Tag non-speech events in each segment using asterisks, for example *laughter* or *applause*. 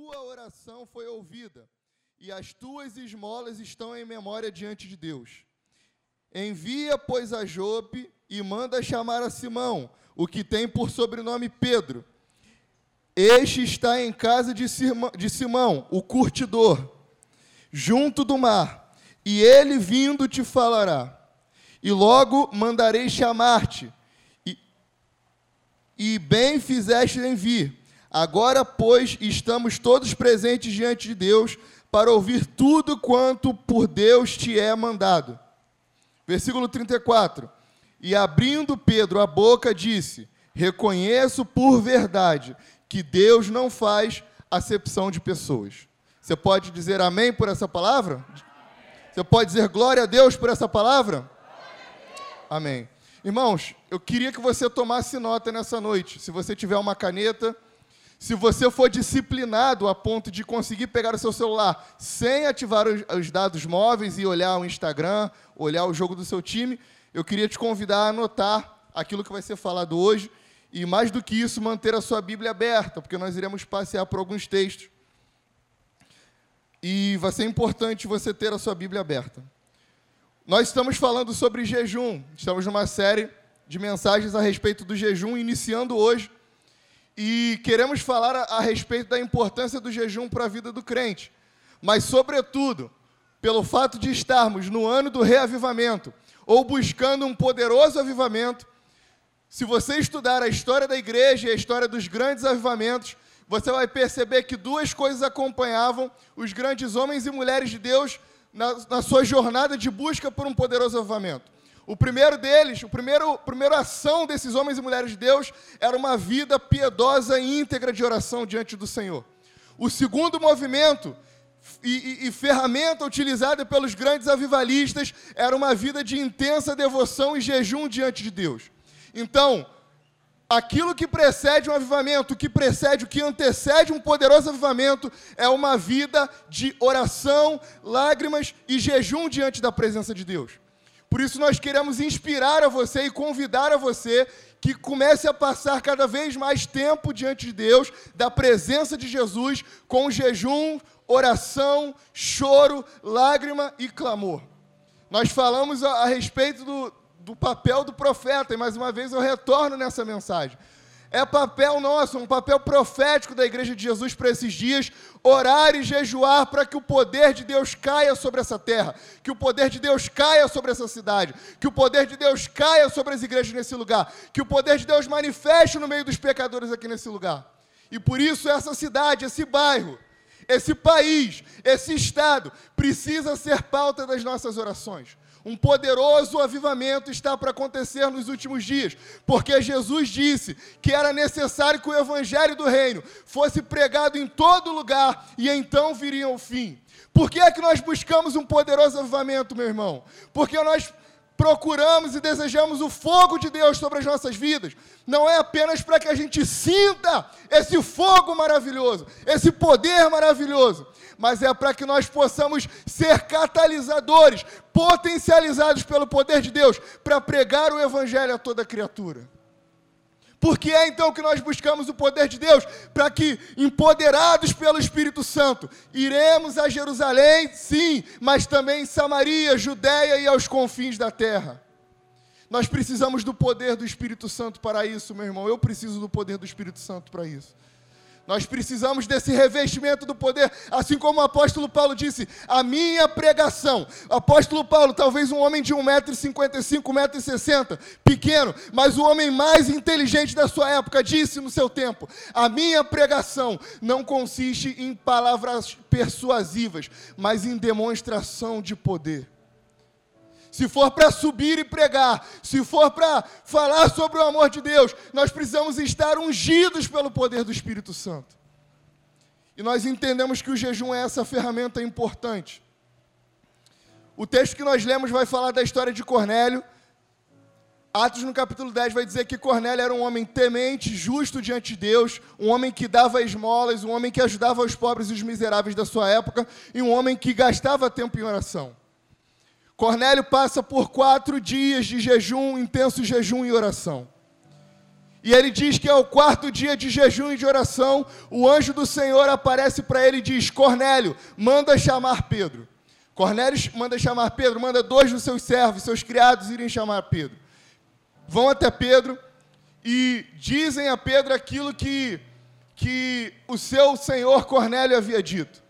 tua oração foi ouvida, e as tuas esmolas estão em memória diante de Deus. Envia, pois, a Jope e manda chamar a Simão, o que tem por sobrenome Pedro. Este está em casa de Simão, o curtidor, junto do mar, e ele vindo te falará. E logo mandarei chamar-te, e, e bem fizeste em vir. Agora, pois, estamos todos presentes diante de Deus para ouvir tudo quanto por Deus te é mandado. Versículo 34. E abrindo Pedro a boca, disse: Reconheço por verdade que Deus não faz acepção de pessoas. Você pode dizer amém por essa palavra? Você pode dizer glória a Deus por essa palavra? Amém. Irmãos, eu queria que você tomasse nota nessa noite. Se você tiver uma caneta se você for disciplinado a ponto de conseguir pegar o seu celular sem ativar os dados móveis e olhar o Instagram, olhar o jogo do seu time, eu queria te convidar a anotar aquilo que vai ser falado hoje e, mais do que isso, manter a sua Bíblia aberta, porque nós iremos passear por alguns textos. E vai ser importante você ter a sua Bíblia aberta. Nós estamos falando sobre jejum, estamos numa série de mensagens a respeito do jejum, iniciando hoje e queremos falar a, a respeito da importância do jejum para a vida do crente. Mas, sobretudo, pelo fato de estarmos no ano do reavivamento, ou buscando um poderoso avivamento, se você estudar a história da igreja e a história dos grandes avivamentos, você vai perceber que duas coisas acompanhavam os grandes homens e mulheres de Deus na, na sua jornada de busca por um poderoso avivamento. O primeiro deles, o primeiro, a primeira ação desses homens e mulheres de Deus era uma vida piedosa e íntegra de oração diante do Senhor. O segundo movimento e, e, e, ferramenta utilizada pelos grandes avivalistas era uma vida de intensa devoção e jejum diante de Deus. Então, aquilo que precede um avivamento, o que precede, o que antecede um poderoso avivamento, é uma vida de oração, lágrimas e jejum diante da presença de Deus. Por isso nós queremos inspirar a você e convidar a você que comece a passar cada vez mais tempo diante de Deus, da presença de Jesus, com jejum, oração, choro, lágrima e clamor. Nós falamos a, a respeito do, do papel do profeta, e mais uma vez eu retorno nessa mensagem. É papel nosso, um papel profético da Igreja de Jesus para esses dias, orar e jejuar para que o poder de Deus caia sobre essa terra, que o poder de Deus caia sobre essa cidade, que o poder de Deus caia sobre as igrejas nesse lugar, que o poder de Deus manifeste no meio dos pecadores aqui nesse lugar. E por isso essa cidade, esse bairro, esse país, esse estado precisa ser pauta das nossas orações. Um poderoso avivamento está para acontecer nos últimos dias, porque Jesus disse que era necessário que o evangelho do reino fosse pregado em todo lugar e então viria o fim. Por que é que nós buscamos um poderoso avivamento, meu irmão? Porque nós procuramos e desejamos o fogo de Deus sobre as nossas vidas, não é apenas para que a gente sinta esse fogo maravilhoso, esse poder maravilhoso, mas é para que nós possamos ser catalisadores, potencializados pelo poder de Deus, para pregar o Evangelho a toda criatura. Porque é então que nós buscamos o poder de Deus, para que, empoderados pelo Espírito Santo, iremos a Jerusalém, sim, mas também em Samaria, Judéia e aos confins da terra. Nós precisamos do poder do Espírito Santo para isso, meu irmão. Eu preciso do poder do Espírito Santo para isso. Nós precisamos desse revestimento do poder, assim como o apóstolo Paulo disse, a minha pregação. Apóstolo Paulo, talvez um homem de 1,55m, 1,60m, pequeno, mas o homem mais inteligente da sua época, disse no seu tempo: a minha pregação não consiste em palavras persuasivas, mas em demonstração de poder se for para subir e pregar, se for para falar sobre o amor de Deus, nós precisamos estar ungidos pelo poder do Espírito Santo. E nós entendemos que o jejum é essa ferramenta importante. O texto que nós lemos vai falar da história de Cornélio. Atos no capítulo 10 vai dizer que Cornélio era um homem temente, justo diante de Deus, um homem que dava esmolas, um homem que ajudava os pobres e os miseráveis da sua época, e um homem que gastava tempo em oração. Cornélio passa por quatro dias de jejum, intenso jejum e oração. E ele diz que ao quarto dia de jejum e de oração, o anjo do Senhor aparece para ele e diz: Cornélio, manda chamar Pedro. Cornélio manda chamar Pedro, manda dois dos seus servos, seus criados, irem chamar Pedro. Vão até Pedro e dizem a Pedro aquilo que, que o seu senhor Cornélio havia dito.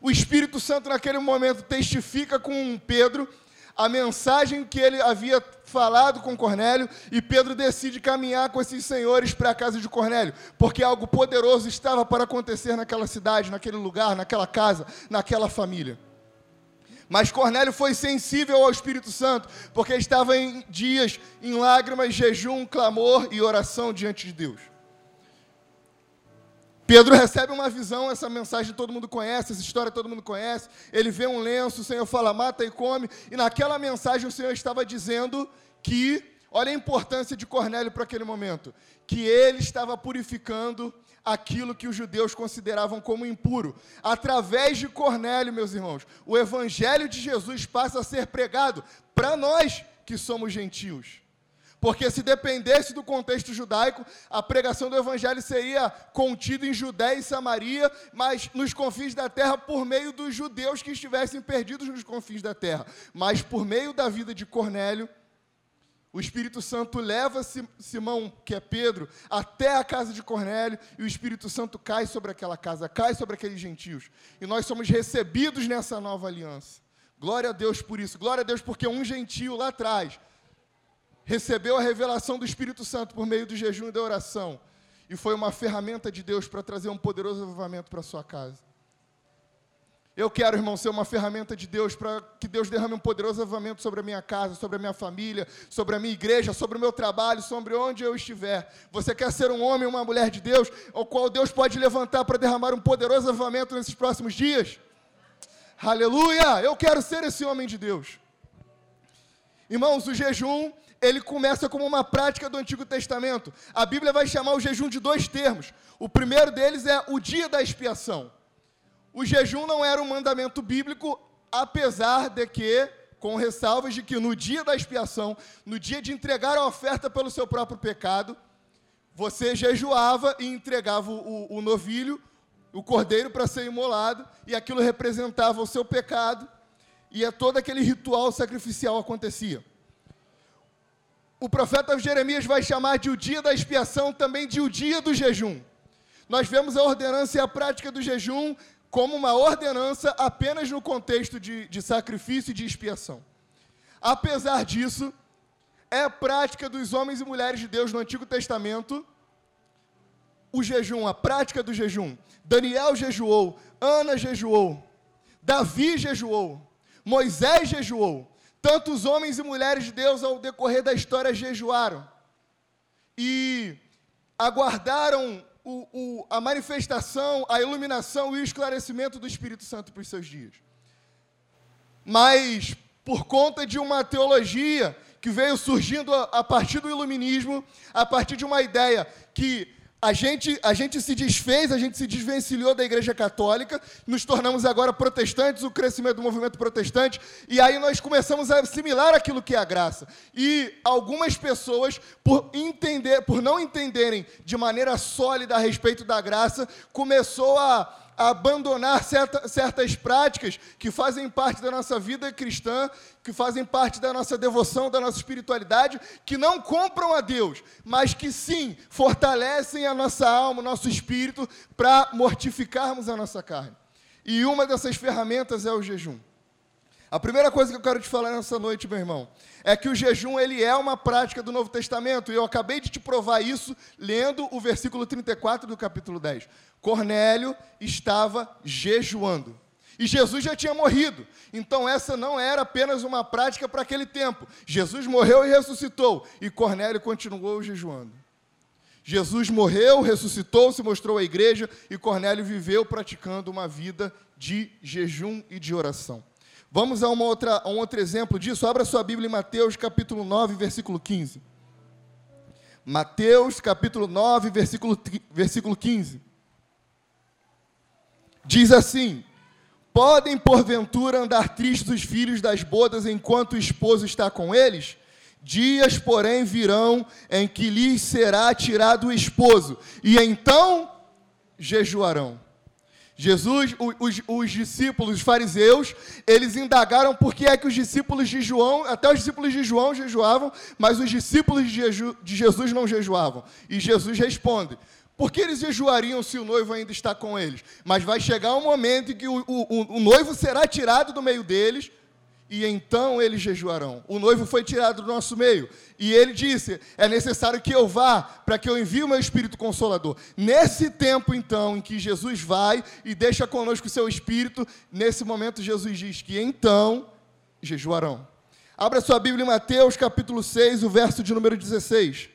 O Espírito Santo, naquele momento, testifica com Pedro a mensagem que ele havia falado com Cornélio, e Pedro decide caminhar com esses senhores para a casa de Cornélio, porque algo poderoso estava para acontecer naquela cidade, naquele lugar, naquela casa, naquela família. Mas Cornélio foi sensível ao Espírito Santo, porque estava em dias, em lágrimas, jejum, clamor e oração diante de Deus. Pedro recebe uma visão, essa mensagem todo mundo conhece, essa história todo mundo conhece. Ele vê um lenço, o Senhor fala, mata e come. E naquela mensagem o Senhor estava dizendo que, olha a importância de Cornélio para aquele momento, que ele estava purificando aquilo que os judeus consideravam como impuro. Através de Cornélio, meus irmãos, o evangelho de Jesus passa a ser pregado para nós que somos gentios. Porque se dependesse do contexto judaico, a pregação do evangelho seria contida em Judéia e Samaria, mas nos confins da terra por meio dos judeus que estivessem perdidos nos confins da terra. Mas por meio da vida de Cornélio, o Espírito Santo leva Simão, que é Pedro, até a casa de Cornélio, e o Espírito Santo cai sobre aquela casa, cai sobre aqueles gentios. E nós somos recebidos nessa nova aliança. Glória a Deus por isso. Glória a Deus porque um gentio lá atrás recebeu a revelação do Espírito Santo por meio do jejum e da oração. E foi uma ferramenta de Deus para trazer um poderoso avivamento para sua casa. Eu quero, irmão, ser uma ferramenta de Deus para que Deus derrame um poderoso avivamento sobre a minha casa, sobre a minha família, sobre a minha igreja, sobre o meu trabalho, sobre onde eu estiver. Você quer ser um homem ou uma mulher de Deus, ao qual Deus pode levantar para derramar um poderoso avivamento nesses próximos dias? Aleluia! Eu quero ser esse homem de Deus. Irmãos, o jejum, ele começa como uma prática do Antigo Testamento. A Bíblia vai chamar o jejum de dois termos. O primeiro deles é o dia da expiação. O jejum não era um mandamento bíblico, apesar de que, com ressalvas de que no dia da expiação, no dia de entregar a oferta pelo seu próprio pecado, você jejuava e entregava o, o novilho, o cordeiro para ser imolado, e aquilo representava o seu pecado, e é todo aquele ritual sacrificial acontecia. O profeta Jeremias vai chamar de o dia da expiação também de o dia do jejum. Nós vemos a ordenança e a prática do jejum como uma ordenança apenas no contexto de, de sacrifício e de expiação. Apesar disso, é prática dos homens e mulheres de Deus no Antigo Testamento o jejum, a prática do jejum. Daniel jejuou, Ana jejuou, Davi jejuou, Moisés jejuou. Tantos homens e mulheres de Deus ao decorrer da história jejuaram e aguardaram o, o, a manifestação, a iluminação e o esclarecimento do Espírito Santo para os seus dias. Mas, por conta de uma teologia que veio surgindo a, a partir do iluminismo, a partir de uma ideia que a gente, a gente se desfez, a gente se desvencilhou da Igreja Católica, nos tornamos agora protestantes, o crescimento do movimento protestante, e aí nós começamos a assimilar aquilo que é a graça. E algumas pessoas, por entender, por não entenderem de maneira sólida a respeito da graça, começou a abandonar certa, certas práticas que fazem parte da nossa vida cristã, que fazem parte da nossa devoção, da nossa espiritualidade, que não compram a Deus, mas que sim fortalecem a nossa alma, o nosso espírito, para mortificarmos a nossa carne. E uma dessas ferramentas é o jejum. A primeira coisa que eu quero te falar nessa noite, meu irmão, é que o jejum ele é uma prática do Novo Testamento, e eu acabei de te provar isso lendo o versículo 34 do capítulo 10. Cornélio estava jejuando. E Jesus já tinha morrido. Então essa não era apenas uma prática para aquele tempo. Jesus morreu e ressuscitou, e Cornélio continuou jejuando. Jesus morreu, ressuscitou, se mostrou à igreja, e Cornélio viveu praticando uma vida de jejum e de oração. Vamos a, uma outra, a um outro exemplo disso. Abra sua Bíblia em Mateus capítulo 9, versículo 15. Mateus capítulo 9, versículo, versículo 15. Diz assim: Podem porventura andar tristes os filhos das bodas enquanto o esposo está com eles? Dias, porém, virão em que lhes será tirado o esposo, e então jejuarão. Jesus, os, os, discípulos, os fariseus, eles indagaram por que é que os discípulos de João, até os discípulos de João jejuavam, mas os discípulos de, Jesus não jejuavam. E Jesus responde: por que eles jejuariam se o noivo ainda está com eles? Mas vai chegar um momento em que o, o, o noivo será tirado do meio deles, e então eles jejuarão. O noivo foi tirado do nosso meio. E ele disse: É necessário que eu vá para que eu envie o meu Espírito Consolador. Nesse tempo, então, em que Jesus vai e deixa conosco o seu Espírito, nesse momento Jesus diz que então jejuarão. Abra sua Bíblia em Mateus capítulo 6, o verso de número 16.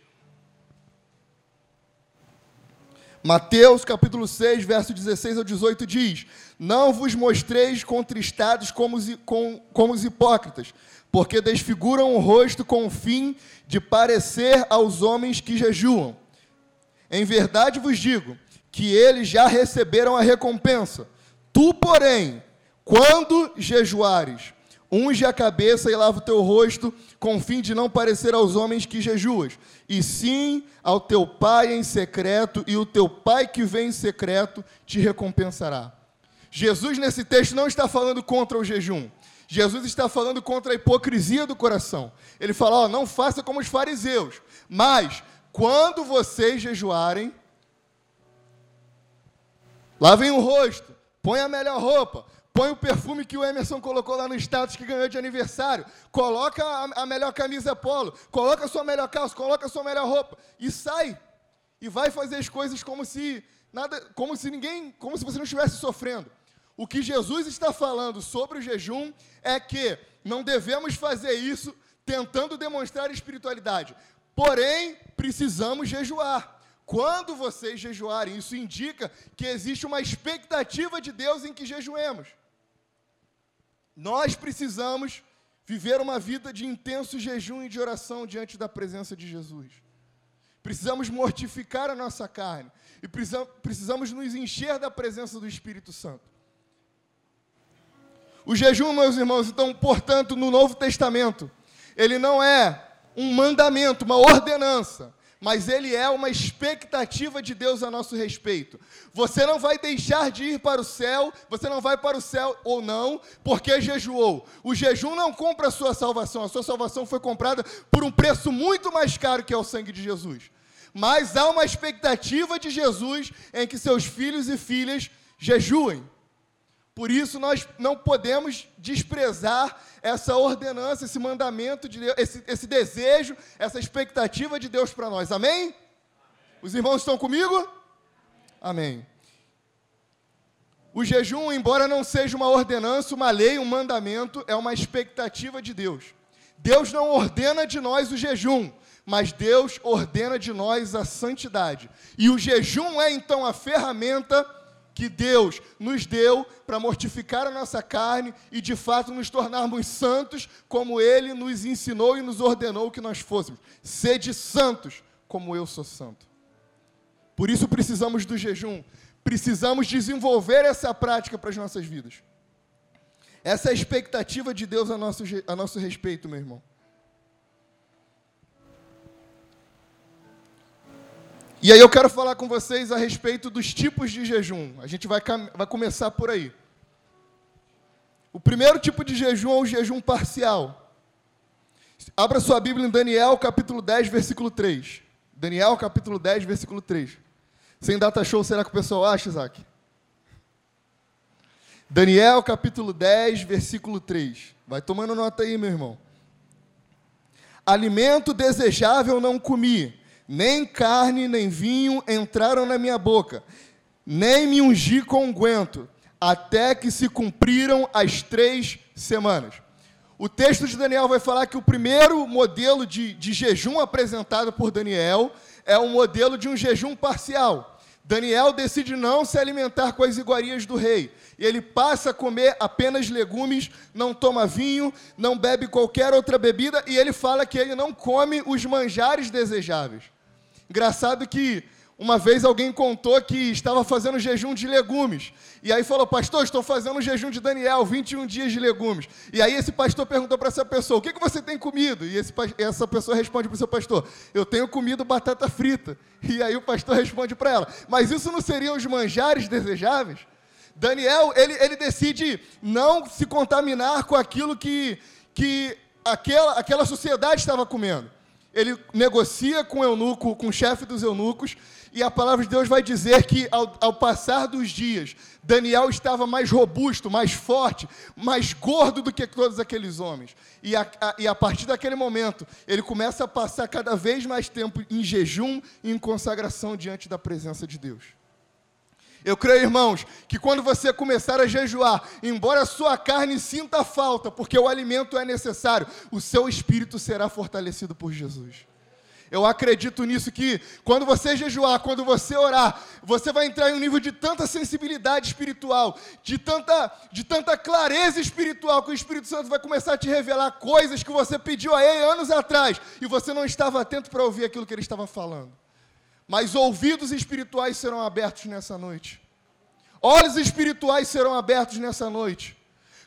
Mateus capítulo 6, verso 16 ao 18 diz: Não vos mostreis contristados como os, com, como os hipócritas, porque desfiguram o rosto com o fim de parecer aos homens que jejuam. Em verdade vos digo que eles já receberam a recompensa. Tu, porém, quando jejuares, unge a cabeça e lava o teu rosto, com o fim de não parecer aos homens que jejuas, e sim ao teu pai em secreto, e o teu pai que vem em secreto te recompensará. Jesus, nesse texto, não está falando contra o jejum. Jesus está falando contra a hipocrisia do coração. Ele fala: não faça como os fariseus, mas quando vocês jejuarem, lavem o rosto, põe a melhor roupa, Põe o perfume que o Emerson colocou lá no status que ganhou de aniversário. Coloca a, a melhor camisa polo. Coloca a sua melhor calça. Coloca a sua melhor roupa. E sai. E vai fazer as coisas como se nada, como se ninguém, como se você não estivesse sofrendo. O que Jesus está falando sobre o jejum é que não devemos fazer isso tentando demonstrar espiritualidade. Porém, precisamos jejuar. Quando vocês jejuarem, isso indica que existe uma expectativa de Deus em que jejuemos. Nós precisamos viver uma vida de intenso jejum e de oração diante da presença de Jesus. Precisamos mortificar a nossa carne e precisamos nos encher da presença do Espírito Santo. O jejum, meus irmãos, então, portanto, no Novo Testamento, ele não é um mandamento, uma ordenança, mas ele é uma expectativa de Deus a nosso respeito. Você não vai deixar de ir para o céu, você não vai para o céu ou não, porque jejuou. O jejum não compra a sua salvação, a sua salvação foi comprada por um preço muito mais caro que é o sangue de Jesus. Mas há uma expectativa de Jesus em que seus filhos e filhas jejuem. Por isso nós não podemos desprezar essa ordenança, esse mandamento de Deus, esse, esse desejo, essa expectativa de Deus para nós. Amém? Os irmãos estão comigo? Amém. O jejum, embora não seja uma ordenança, uma lei, um mandamento, é uma expectativa de Deus. Deus não ordena de nós o jejum, mas Deus ordena de nós a santidade. E o jejum é então a ferramenta que Deus nos deu para mortificar a nossa carne e de fato nos tornarmos santos, como Ele nos ensinou e nos ordenou que nós fôssemos. Sede santos, como eu sou santo. Por isso precisamos do jejum, precisamos desenvolver essa prática para as nossas vidas. Essa é a expectativa de Deus a nosso, a nosso respeito, meu irmão. E aí eu quero falar com vocês a respeito dos tipos de jejum. A gente vai, vai começar por aí. O primeiro tipo de jejum é o jejum parcial. Abra sua Bíblia em Daniel, capítulo 10, versículo 3. Daniel, capítulo 10, versículo 3. Sem data show, será que o pessoal acha, Isaac? Daniel, capítulo 10, versículo 3. Vai tomando nota aí, meu irmão. Alimento desejável não comi nem carne nem vinho entraram na minha boca, nem me ungi com unguento, até que se cumpriram as três semanas. O texto de Daniel vai falar que o primeiro modelo de, de jejum apresentado por Daniel é o modelo de um jejum parcial. Daniel decide não se alimentar com as iguarias do rei. Ele passa a comer apenas legumes, não toma vinho, não bebe qualquer outra bebida, e ele fala que ele não come os manjares desejáveis. Engraçado que uma vez alguém contou que estava fazendo jejum de legumes. E aí falou, pastor, estou fazendo um jejum de Daniel, 21 dias de legumes. E aí esse pastor perguntou para essa pessoa, o que, que você tem comido? E esse, essa pessoa responde para o seu pastor, eu tenho comido batata frita. *laughs* E aí o pastor responde para ela, mas isso não seriam os manjares desejáveis? Daniel, ele, ele decide não se contaminar com aquilo que, que aquela, aquela sociedade estava comendo. Ele negocia com o eunuco, com o chefe dos eunucos, e a palavra de Deus vai dizer que ao, ao, passar dos dias, Daniel estava mais robusto, mais forte, mais gordo do que todos aqueles homens. E a, a, e a partir daquele momento, ele começa a passar cada vez mais tempo em jejum e em consagração diante da presença de Deus. Eu creio, irmãos, que quando você começar a jejuar, embora a sua carne sinta falta, porque o alimento é necessário, o seu espírito será fortalecido por Jesus. Eu acredito nisso que quando você jejuar, quando você orar, você vai entrar em um nível de tanta sensibilidade espiritual, de tanta, de tanta clareza espiritual, que o Espírito Santo vai começar a te revelar coisas que você pediu a ele anos atrás e você não estava atento para ouvir aquilo que ele estava falando. Mas ouvidos espirituais serão abertos nessa noite. Olhos espirituais serão abertos nessa noite.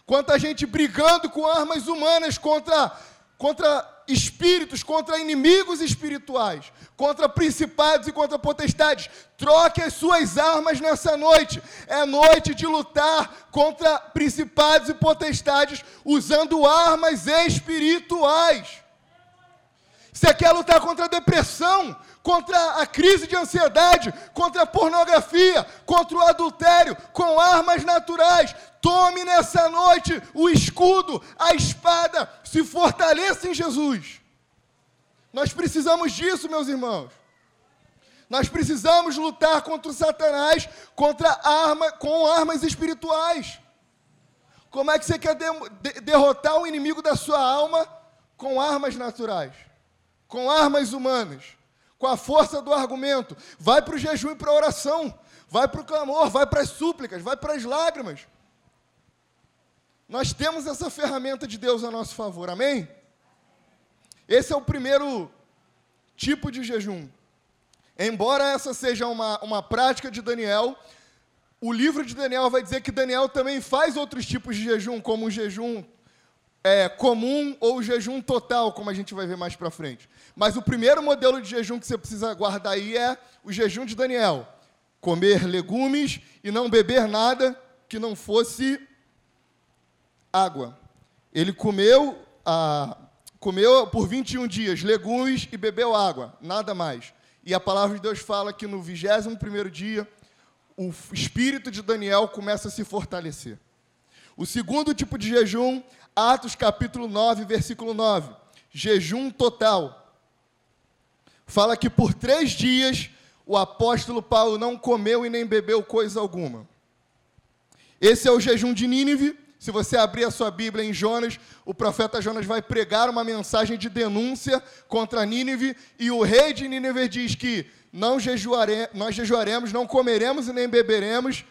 Quanta gente brigando com armas humanas contra contra espíritos, contra inimigos espirituais, contra principados e contra potestades. Troque as suas armas nessa noite. É noite de lutar contra principados e potestades usando armas espirituais. Você quer lutar contra a depressão, contra a crise de ansiedade, contra a pornografia, contra o adultério, com armas naturais. Tome nessa noite o escudo, a espada, se fortaleça em Jesus. Nós precisamos disso, meus irmãos. Nós precisamos lutar contra o Satanás, contra arma, com armas espirituais. Como é que você quer de, de, derrotar o inimigo da sua alma com armas naturais, com armas humanas? Com a força do argumento. Vai para o jejum e para a oração. Vai para o clamor, vai para as súplicas, vai para as lágrimas. Nós temos essa ferramenta de Deus a nosso favor, amém? Esse é o primeiro tipo de jejum. Embora essa seja uma, uma prática de Daniel, o livro de Daniel vai dizer que Daniel também faz outros tipos de jejum, como o jejum é, comum ou jejum total, como a gente vai ver mais para frente. Mas o primeiro modelo de jejum que você precisa guardar aí é o jejum de Daniel: comer legumes e não beber nada que não fosse água. Ele comeu, ah, comeu por 21 dias legumes e bebeu água, nada mais. E a palavra de Deus fala que no 21 dia, o espírito de Daniel começa a se fortalecer. O segundo tipo de jejum, Atos capítulo 9, versículo 9. Jejum total fala que por três dias o apóstolo Paulo não comeu e nem bebeu coisa alguma. Esse é o jejum de Nínive. Se você abrir a sua Bíblia em Jonas, o profeta Jonas vai pregar uma mensagem de denúncia contra Nínive, e o rei de Nínive diz que não jejuare, nós jejuaremos, não comeremos e nem beberemos,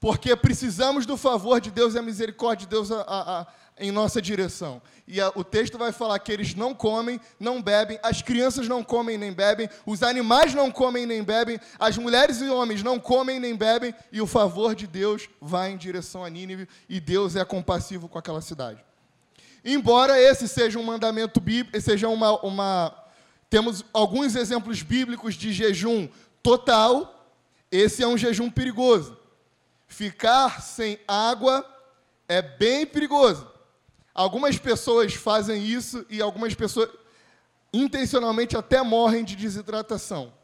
porque precisamos do favor de Deus e a misericórdia de Deus a, a, em nossa direção. E a, o texto vai falar que eles não comem, não bebem, as crianças não comem nem bebem, os animais não comem nem bebem, as mulheres e homens não comem nem bebem, e o favor de Deus vai em direção a Nínive, e Deus é compassivo com aquela cidade. Embora esse seja um mandamento bíblico, seja uma, uma. Temos alguns exemplos bíblicos de jejum total, esse é um jejum perigoso. Ficar sem água é bem perigoso. Algumas pessoas fazem isso e algumas pessoas intencionalmente até morrem de desidratação.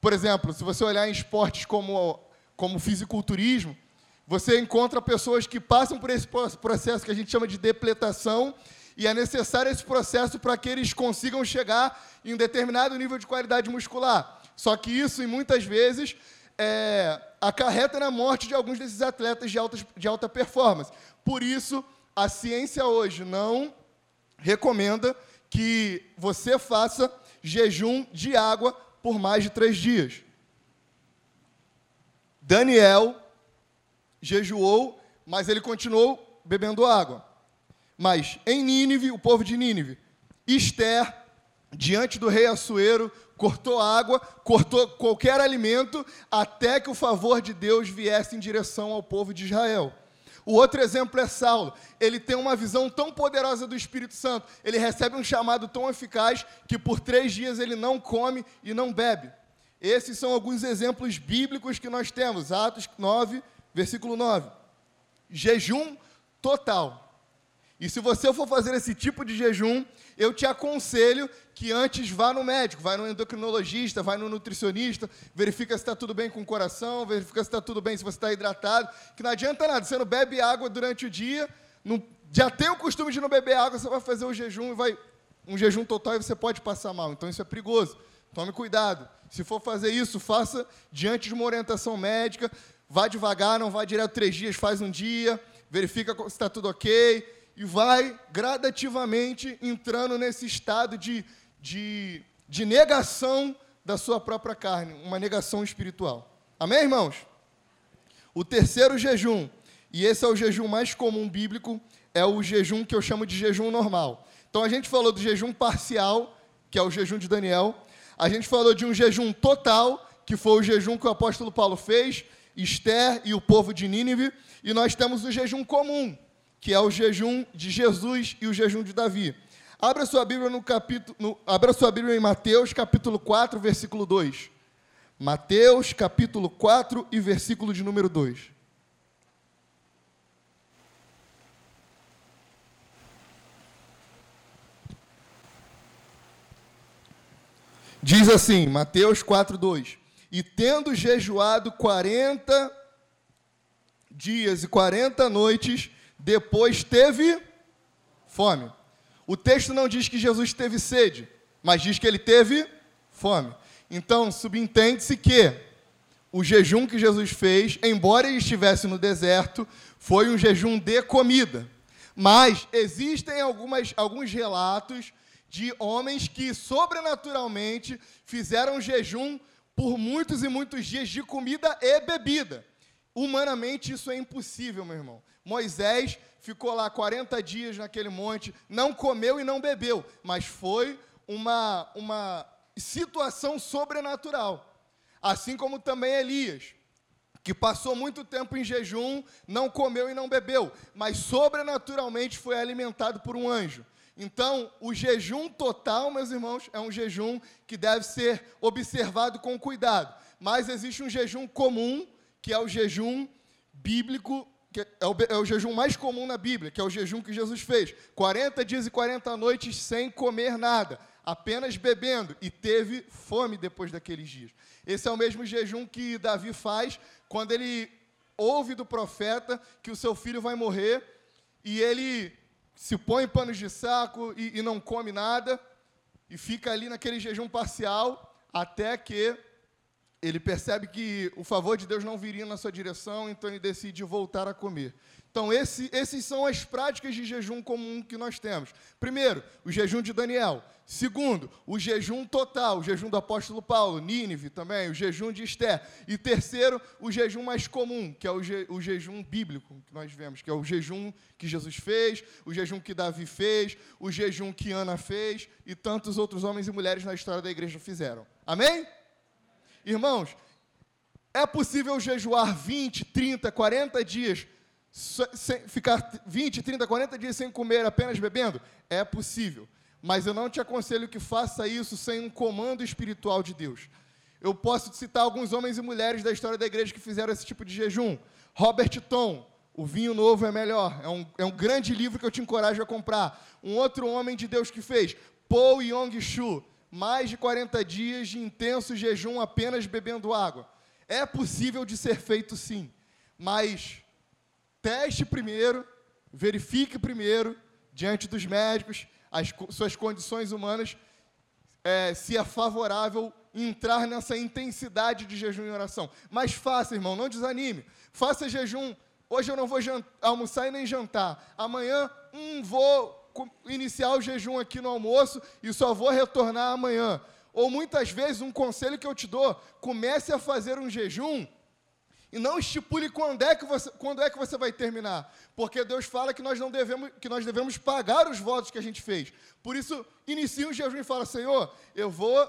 Por exemplo, se você olhar em esportes como, como fisiculturismo, você encontra pessoas que passam por esse processo que a gente chama de depletação, e é necessário esse processo para que eles consigam chegar em um determinado nível de qualidade muscular. Só que isso, muitas vezes, é, acarreta na morte de alguns desses atletas de, alta de alta performance. Por isso, a ciência hoje não recomenda que você faça jejum de água por mais de três dias. Daniel jejuou, mas ele continuou bebendo água. Mas em Nínive, o povo de Nínive, Esther, diante do rei Assuero, cortou água, cortou qualquer alimento, até que o favor de Deus viesse em direção ao povo de Israel. O outro exemplo é Saulo. Ele tem uma visão tão poderosa do Espírito Santo, ele recebe um chamado tão eficaz que por três dias ele não come e não bebe. Esses são alguns exemplos bíblicos que nós temos. Atos 9, versículo 9. Jejum total. E se você for fazer esse tipo de jejum, eu te aconselho que antes vá no médico, vá no endocrinologista, vá no nutricionista, verifica se está tudo bem com o coração, verifica se está tudo bem, se você está hidratado, que não adianta nada, você não bebe água durante o dia, não, já tem o costume de não beber água, você vai fazer o jejum e vai um jejum total e você pode passar mal, então isso é perigoso. Tome cuidado. Se for fazer isso, faça diante de uma orientação médica, vá devagar, não vá direto três dias, faz um dia, verifica se está tudo ok, e vai gradativamente entrando nesse estado de, de, de negação da sua própria carne, uma negação espiritual. Amém, irmãos? O terceiro jejum, e esse é o jejum mais comum bíblico, é o jejum que eu chamo de jejum normal. Então a gente falou do jejum parcial, que é o jejum de Daniel. A gente falou de um jejum total, que foi o jejum que o apóstolo Paulo fez, Esther e o povo de Nínive. E nós temos o jejum comum, que é o jejum de Jesus e o jejum de Davi. Abra sua Bíblia no capítulo, no, abra sua Bíblia em Mateus, capítulo 4, versículo 2. Mateus, capítulo 4 e versículo de número 2. Diz assim, Mateus 4, 2: E tendo jejuado 40 dias e 40 noites, depois teve fome. O texto não diz que Jesus teve sede, mas diz que ele teve fome. Então, subentende-se que o jejum que Jesus fez, embora ele estivesse no deserto, foi um jejum de comida. Mas existem algumas, alguns relatos de homens que sobrenaturalmente fizeram jejum por muitos e muitos dias de comida e bebida. Humanamente isso é impossível, meu irmão. Moisés ficou lá 40 dias naquele monte, não comeu e não bebeu, mas foi uma, uma situação sobrenatural. Assim como também Elias, que passou muito tempo em jejum, não comeu e não bebeu, mas sobrenaturalmente foi alimentado por um anjo. Então, o jejum total, meus irmãos, é um jejum que deve ser observado com cuidado. Mas existe um jejum comum que é o jejum bíblico, é o, é o jejum mais comum na Bíblia, que é o jejum que Jesus fez. 40 dias e 40 noites sem comer nada, apenas bebendo, e teve fome depois daqueles dias. Esse é o mesmo jejum que Davi faz quando ele ouve do profeta que o seu filho vai morrer, e ele se põe em panos de saco e, e não come nada, e fica ali naquele jejum parcial, até que ele percebe que o favor de Deus não viria na sua direção, então ele decide voltar a comer. Então, esse, esses são as práticas de jejum comum que nós temos. Primeiro, o jejum de Daniel. Segundo, o jejum total, o jejum do apóstolo Paulo, Nínive também, o jejum de Esther. E terceiro, o jejum mais comum, que é o, je, o jejum bíblico que nós vemos, que é o jejum que Jesus fez, o jejum que Davi fez, o jejum que Ana fez e tantos outros homens e mulheres na história da igreja fizeram. Amém? Irmãos, é possível jejuar 20, 30, 40 dias, sem, ficar 20, 30, 40 dias sem comer, apenas bebendo? É possível. Mas eu não te aconselho que faça isso sem um comando espiritual de Deus. Eu posso citar alguns homens e mulheres da história da igreja que fizeram esse tipo de jejum. Robert Tom, O Vinho Novo é Melhor. É um, é um grande livro que eu te encorajo a comprar. Um outro homem de Deus que fez. Paul Yong-Shu mais de 40 dias de intenso jejum apenas bebendo água. É possível de ser feito sim, mas teste primeiro, verifique primeiro, diante dos médicos, as suas condições humanas, é, se é favorável entrar nessa intensidade de jejum e oração. Mas faça, irmão, não desanime. Faça jejum. Hoje eu não vou almoçar e nem jantar. Amanhã, hum, vou iniciar o jejum aqui no almoço e só vou retornar amanhã. Ou muitas vezes, um conselho que eu te dou: comece a fazer um jejum e não estipule quando é que você, quando é que você vai terminar. Porque Deus fala que nós, não devemos, que nós devemos pagar os votos que a gente fez. Por isso, inicie um jejum e fala: Senhor, eu vou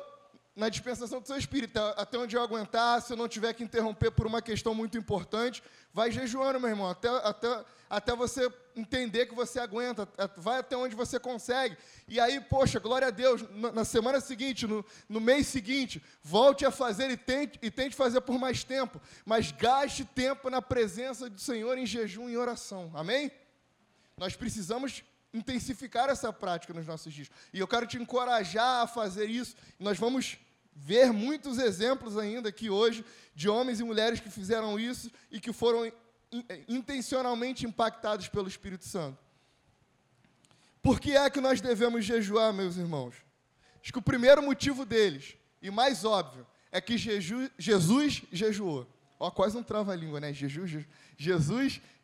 na dispensação do seu espírito, até onde eu aguentar, se eu não tiver que interromper por uma questão muito importante, vai jejuando, meu irmão, até, até, até você entender que você aguenta, vai até onde você consegue. E aí, poxa, glória a Deus, na semana seguinte, no, no mês seguinte, volte a fazer e tente, e tente fazer por mais tempo, mas gaste tempo na presença do Senhor em jejum e oração, amém? Nós precisamos intensificar essa prática nos nossos dias. E eu quero te encorajar a fazer isso. Nós vamos ver muitos exemplos ainda aqui hoje de homens e mulheres que fizeram isso e que foram intencionalmente impactados pelo Espírito Santo. Por que é que nós devemos jejuar, meus irmãos? Acho que o primeiro motivo deles, e mais óbvio, é que Jesus, Jesus jejuou. Ó, quase um trava-língua, né? Jesus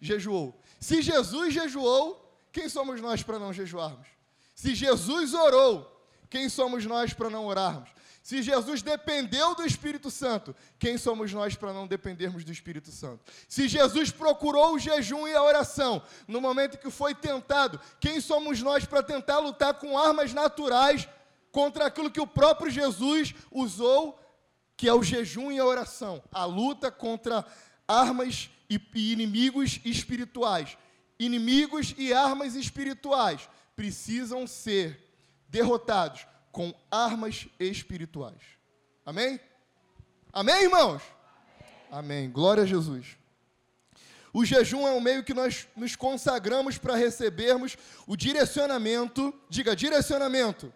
jejuou. Se Jesus jejuou, quem somos nós para não jejuarmos? Se Jesus orou, quem somos nós para não orarmos? Se Jesus dependeu do Espírito Santo, quem somos nós para não dependermos do Espírito Santo? Se Jesus procurou o jejum e a oração no momento que foi tentado, quem somos nós para tentar lutar com armas naturais contra aquilo que o próprio Jesus usou, que é o jejum e a oração? A luta contra armas e inimigos espirituais. Inimigos e armas espirituais precisam ser derrotados com armas espirituais. Amém? Amém, irmãos? Amém. Amém. Glória a Jesus. O jejum é um meio que nós nos consagramos para recebermos o direcionamento, diga direcionamento.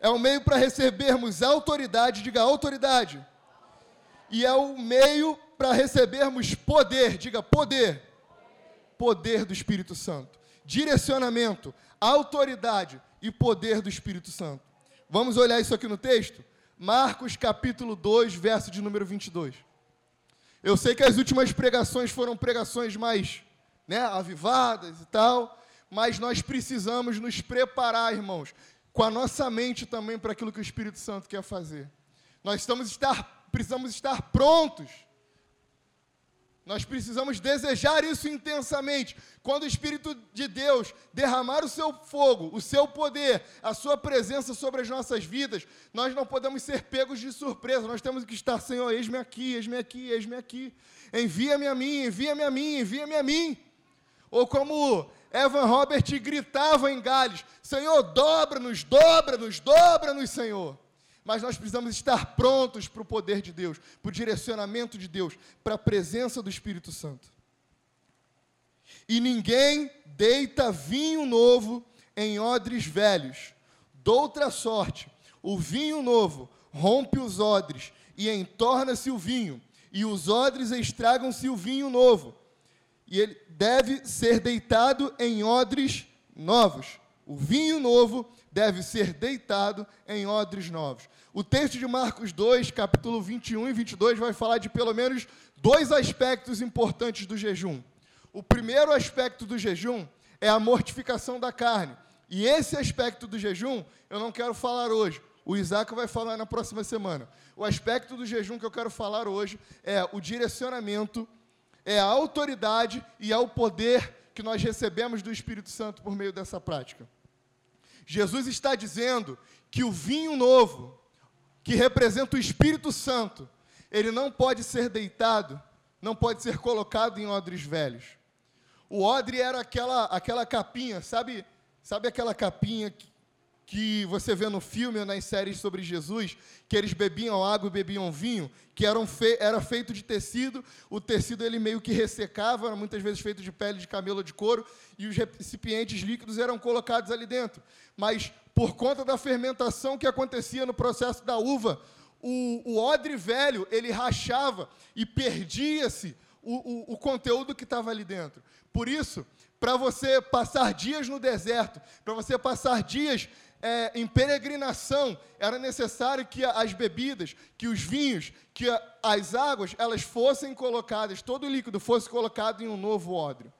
É um meio para recebermos autoridade, diga autoridade. E é um meio para recebermos poder, diga poder. Poder do Espírito Santo. Direcionamento, autoridade e poder do Espírito Santo. Vamos olhar isso aqui no texto? Marcos capítulo 2, verso de número 22. Eu sei que as últimas pregações foram pregações mais né, avivadas e tal, mas nós precisamos nos preparar, irmãos, com a nossa mente também para aquilo que o Espírito Santo quer fazer. Nós estamos estar, precisamos estar prontos nós precisamos desejar isso intensamente. Quando o Espírito de Deus derramar o seu fogo, o seu poder, a sua presença sobre as nossas vidas, nós não podemos ser pegos de surpresa. Nós temos que estar, Senhor, eis-me aqui, eis-me aqui, eis-me aqui. Envia-me a mim, envia-me a mim, envia-me a mim. Ou como Evan Robert gritava em Gales: Senhor, dobra-nos, dobra-nos, dobra-nos, Senhor mas nós precisamos estar prontos para o poder de Deus, para o direcionamento de Deus, para a presença do Espírito Santo. E ninguém deita vinho novo em odres velhos. Doutra sorte, o vinho novo rompe os odres e entorna-se o vinho, e os odres estragam-se o vinho novo. E ele deve ser deitado em odres novos. O vinho novo deve ser deitado em odres novos. O texto de Marcos 2, capítulo 21 e 22, vai falar de pelo menos dois aspectos importantes do jejum. O primeiro aspecto do jejum é a mortificação da carne. E esse aspecto do jejum eu não quero falar hoje. O Isaac vai falar na próxima semana. O aspecto do jejum que eu quero falar hoje é o direcionamento, é a autoridade e é o poder que nós recebemos do Espírito Santo por meio dessa prática. Jesus está dizendo que o vinho novo, que representa o Espírito Santo, ele não pode ser deitado, não pode ser colocado em odres velhos. O odre era aquela, aquela capinha, sabe, sabe aquela capinha que, que você vê no filme ou nas séries sobre Jesus, que eles bebiam água e bebiam vinho, que eram fe era feito de tecido, o tecido ele meio que ressecava, era muitas vezes feito de pele de camelo de couro, e os recipientes líquidos eram colocados ali dentro. Mas por conta da fermentação que acontecia no processo da uva, o, o odre velho ele rachava e perdia-se o, o, o conteúdo que estava ali dentro. Por isso, para você passar dias no deserto, para você passar dias é, em peregrinação, era necessário que as bebidas, que os vinhos, que as águas, elas fossem colocadas, todo o líquido fosse colocado em um novo odre.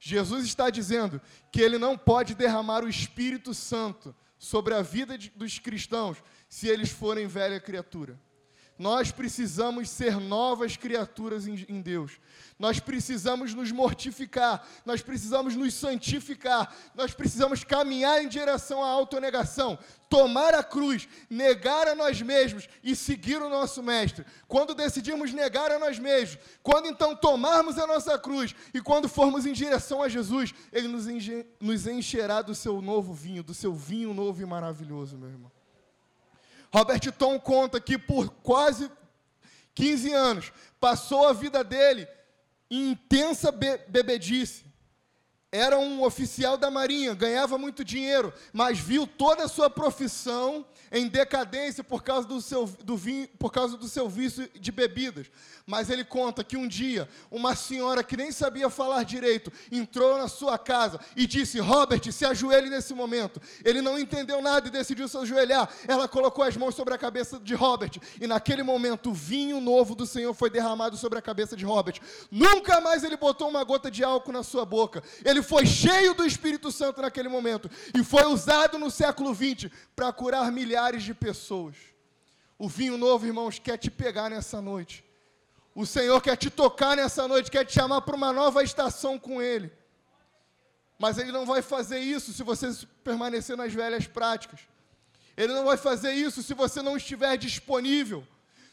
Jesus está dizendo que ele não pode derramar o Espírito Santo sobre a vida de, dos cristãos se eles forem velha criatura. Nós precisamos ser novas criaturas em, Deus. Nós precisamos nos mortificar, nós precisamos nos santificar, nós precisamos caminhar em direção à autonegação, tomar a cruz, negar a nós mesmos e seguir o nosso Mestre. Quando decidirmos negar a nós mesmos, quando então tomarmos a nossa cruz e quando formos em direção a Jesus, Ele nos encherá do seu novo vinho, do seu vinho novo e maravilhoso, meu irmão. Robert Tom conta que por quase 15 anos passou a vida dele intensa be bebedice. Era um oficial da Marinha, ganhava muito dinheiro, mas viu toda a sua profissão em decadência por causa do seu, do vinho, por causa do seu vício de bebidas. Mas ele conta que um dia, uma senhora que nem sabia falar direito entrou na sua casa e disse: Robert, se ajoelhe nesse momento. Ele não entendeu nada e decidiu se ajoelhar. Ela colocou as mãos sobre a cabeça de Robert e naquele momento o vinho novo do Senhor foi derramado sobre a cabeça de Robert. Nunca mais ele botou uma gota de álcool na sua boca. Ele foi cheio do Espírito Santo naquele momento e foi usado no século XX para curar milhares de pessoas. O vinho novo, irmãos, quer te pegar nessa noite. O Senhor quer te tocar nessa noite, quer te chamar para uma nova estação com Ele. Mas Ele não vai fazer isso se você permanecer nas velhas práticas. Ele não vai fazer isso se você não estiver disponível.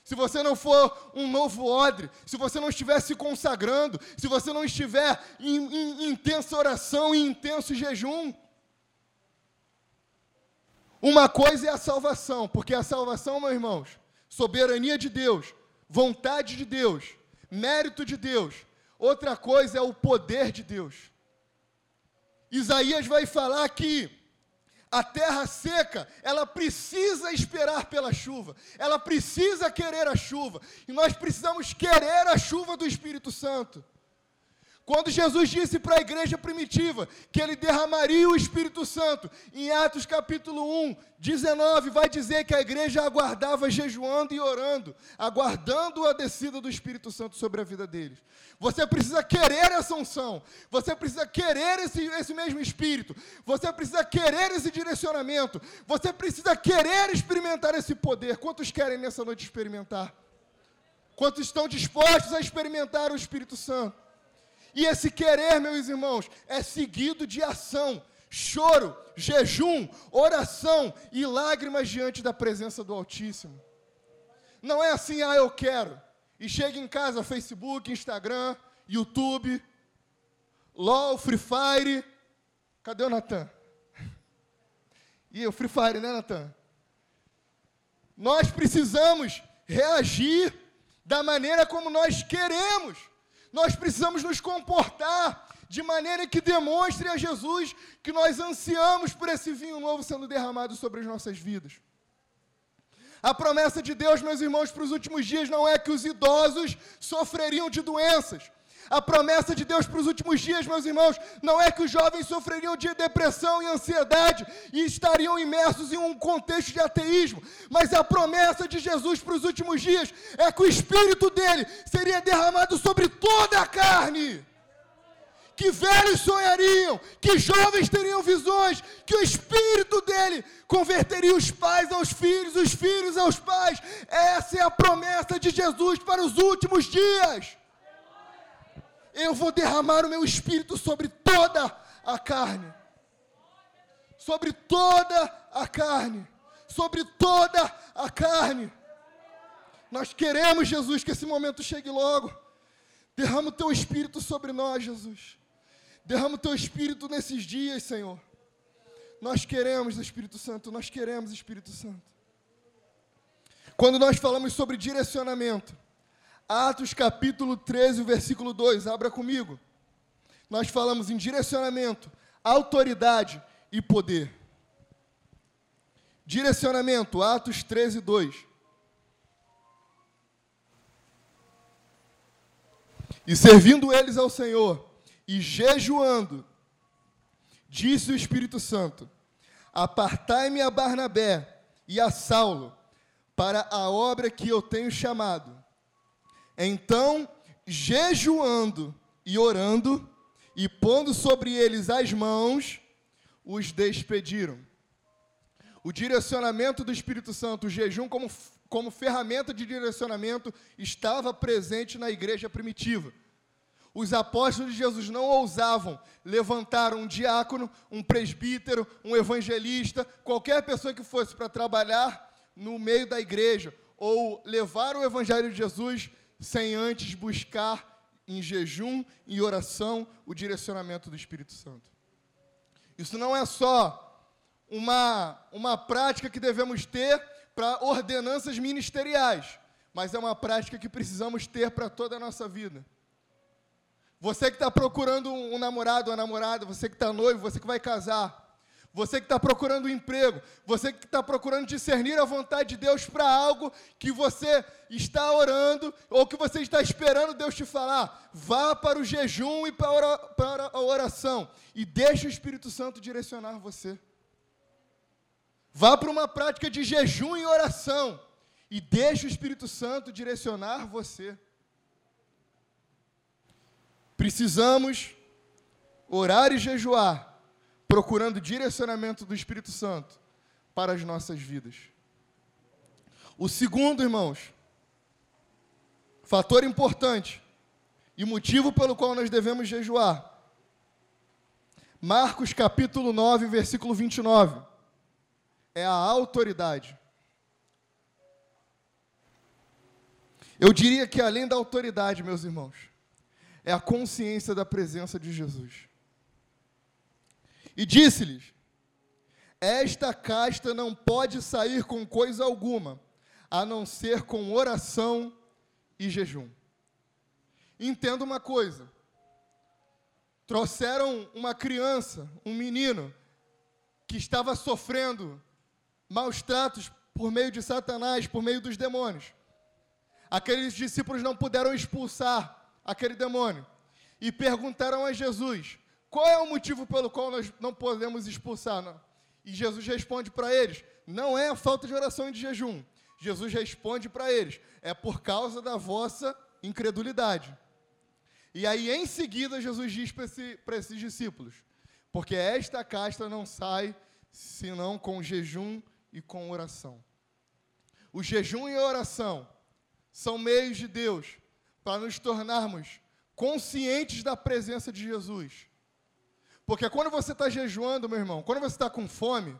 Se você não for um novo odre, se você não estiver se consagrando, se você não estiver em, em intensa oração e intenso jejum. Uma coisa é a salvação, porque a salvação, meus irmãos, soberania de Deus, vontade de Deus, mérito de Deus. Outra coisa é o poder de Deus. Isaías vai falar que a terra seca, ela precisa esperar pela chuva, ela precisa querer a chuva, e nós precisamos querer a chuva do Espírito Santo. Quando Jesus disse para a igreja primitiva que ele derramaria o Espírito Santo, em Atos capítulo 1, 19, vai dizer que a igreja aguardava jejuando e orando, aguardando a descida do Espírito Santo sobre a vida deles. Você precisa querer essa unção, você precisa querer esse, esse mesmo Espírito, você precisa querer esse direcionamento, você precisa querer experimentar esse poder. Quantos querem nessa noite experimentar? Quantos estão dispostos a experimentar o Espírito Santo? E esse querer, meus irmãos, é seguido de ação, choro, jejum, oração e lágrimas diante da presença do Altíssimo. Não é assim, ah, eu quero. E chega em casa, Facebook, Instagram, YouTube, LOL, Free Fire. Cadê o Natan? *laughs* E o Free Fire, né, Natan? Nós precisamos reagir da maneira como nós queremos nós precisamos nos comportar de maneira que demonstre a Jesus que nós ansiamos por esse vinho novo sendo derramado sobre as nossas vidas. A promessa de Deus, meus irmãos, para os últimos dias não é que os idosos sofreriam de doenças, a promessa de Deus para os últimos dias, meus irmãos, não é que os jovens sofreriam de depressão e ansiedade e estariam imersos em um contexto de ateísmo, mas a promessa de Jesus para os últimos dias é que o Espírito dele seria derramado sobre toda a carne. Que velhos sonhariam, que jovens teriam visões, que o Espírito dele converteria os pais aos filhos, os filhos aos pais. Essa é a promessa de Jesus para os últimos dias eu vou derramar o meu espírito sobre toda a carne. Sobre toda a carne. Sobre toda a carne. Nós queremos, Jesus, que esse momento chegue logo. Derrama o teu espírito sobre nós, Jesus. Derrama o teu espírito nesses dias, Senhor. Nós queremos, Espírito Santo, nós queremos, Espírito Santo. Quando nós falamos sobre direcionamento, Atos capítulo 13, versículo 2, abra comigo. Nós falamos em direcionamento, autoridade e poder. Direcionamento, Atos 13, 2. E servindo eles ao Senhor, e jejuando, disse o Espírito Santo: Apartai-me a Barnabé e a Saulo para a obra que eu tenho chamado. Então, jejuando e orando, e pondo sobre eles as mãos, os despediram. O direcionamento do Espírito Santo, o jejum como, como ferramenta de direcionamento estava presente na igreja primitiva. Os apóstolos de Jesus não ousavam levantar um diácono, um presbítero, um evangelista, qualquer pessoa que fosse para trabalhar no meio da igreja, ou levar o evangelho de Jesus sem antes buscar em jejum e oração o direcionamento do Espírito Santo. Isso não é só uma, uma prática que devemos ter para ordenanças ministeriais, mas é uma prática que precisamos ter para toda a nossa vida. Você que está procurando um namorado ou namorada, você que está noivo, você que vai casar, você que está procurando um emprego, você que está procurando discernir a vontade de Deus para algo que você está orando ou que você está esperando Deus te falar, vá para o jejum e para a oração e deixe o Espírito Santo direcionar você. Vá para uma prática de jejum e oração e deixe o Espírito Santo direcionar você. Precisamos orar e jejuar, procurando direcionamento do Espírito Santo para as nossas vidas. O segundo, irmãos, fator importante e motivo pelo qual nós devemos jejuar. Marcos capítulo 9, versículo 29 é a autoridade. Eu diria que além da autoridade, meus irmãos, é a consciência da presença de Jesus. E disse-lhes: Esta casta não pode sair com coisa alguma, a não ser com oração e jejum. Entenda uma coisa: trouxeram uma criança, um menino, que estava sofrendo maus tratos por meio de Satanás, por meio dos demônios. Aqueles discípulos não puderam expulsar aquele demônio e perguntaram a Jesus: qual é o motivo pelo qual nós não podemos expulsar? E Jesus responde para eles: não é a falta de oração e de jejum. Jesus responde para eles: é por causa da vossa incredulidade. E aí, em seguida, Jesus diz para esse, esses discípulos: porque esta casta não sai senão com jejum e com oração. O jejum e a oração são meios de Deus para nos tornarmos conscientes da presença de Jesus. Porque quando você está jejuando, meu irmão, quando você está com fome,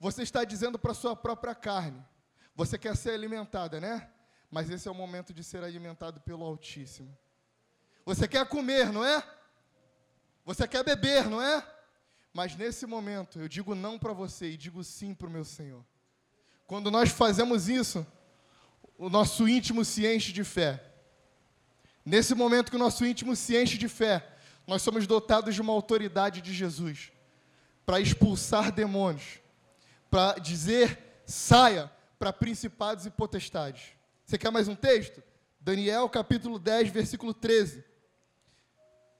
você está dizendo para a sua própria carne: você quer ser alimentada, né? Mas esse é o momento de ser alimentado pelo Altíssimo. Você quer comer, não é? Você quer beber, não é? Mas nesse momento eu digo não para você e digo sim para o meu Senhor. Quando nós fazemos isso, o nosso íntimo se enche de fé. Nesse momento que o nosso íntimo se enche de fé, nós somos dotados de uma autoridade de Jesus para expulsar demônios, para dizer saia para principados e potestades. Você quer mais um texto? Daniel capítulo 10, versículo 13.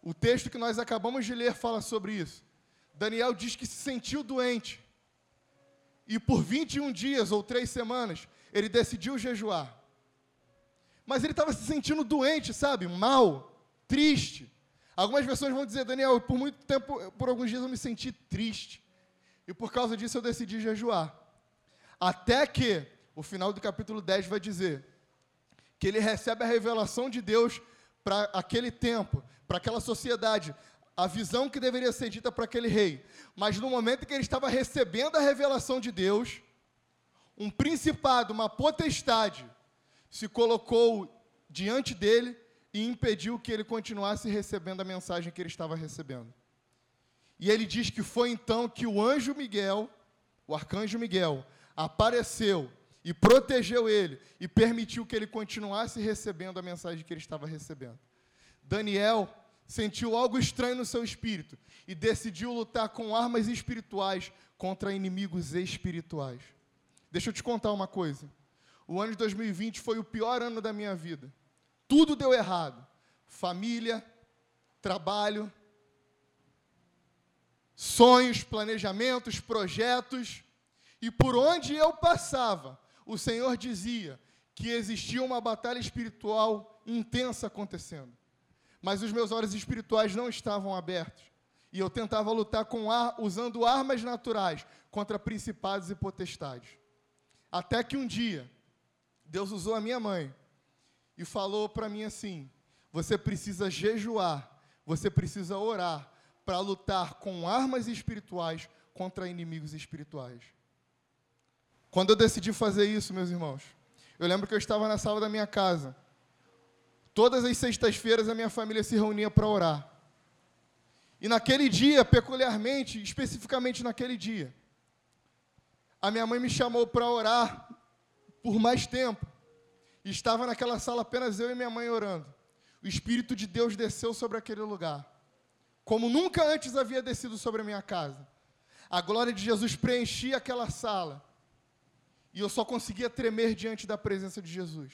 O texto que nós acabamos de ler fala sobre isso. Daniel diz que se sentiu doente. E por 21 dias ou três semanas, ele decidiu jejuar. Mas ele estava se sentindo doente, sabe? Mal, triste. Algumas pessoas vão dizer, Daniel, por muito tempo, por alguns dias eu me senti triste. E por causa disso eu decidi jejuar. Até que o final do capítulo 10 vai dizer que ele recebe a revelação de Deus para aquele tempo, para aquela sociedade, a visão que deveria ser dita para aquele rei. Mas no momento que ele estava recebendo a revelação de Deus, um principado, uma potestade, se colocou diante dele e impediu que ele continuasse recebendo a mensagem que ele estava recebendo. E ele diz que foi então que o anjo Miguel, o arcanjo Miguel, apareceu e protegeu ele e permitiu que ele continuasse recebendo a mensagem que ele estava recebendo. Daniel sentiu algo estranho no seu espírito e decidiu lutar com armas espirituais contra inimigos espirituais. Deixa eu te contar uma coisa. O ano de 2020 foi o pior ano da minha vida. Tudo deu errado. Família, trabalho, sonhos, planejamentos, projetos. E por onde eu passava, o Senhor dizia que existia uma batalha espiritual intensa acontecendo mas os meus olhos espirituais não estavam abertos. E eu tentava lutar com ar, usando armas naturais contra principados e potestades. Até que um dia, Deus usou a minha mãe e falou para mim assim: você precisa jejuar, você precisa orar para lutar com armas espirituais contra inimigos espirituais. Quando eu decidi fazer isso, meus irmãos, eu lembro que eu estava na sala da minha casa. Todas as sextas-feiras a minha família se reunia para orar. E naquele dia, peculiarmente, especificamente naquele dia, a minha mãe me chamou para orar por mais tempo. Estava naquela sala apenas eu e minha mãe orando. O Espírito de Deus desceu sobre aquele lugar, como nunca antes havia descido sobre a minha casa. A glória de Jesus preenchia aquela sala. E eu só conseguia tremer diante da presença de Jesus.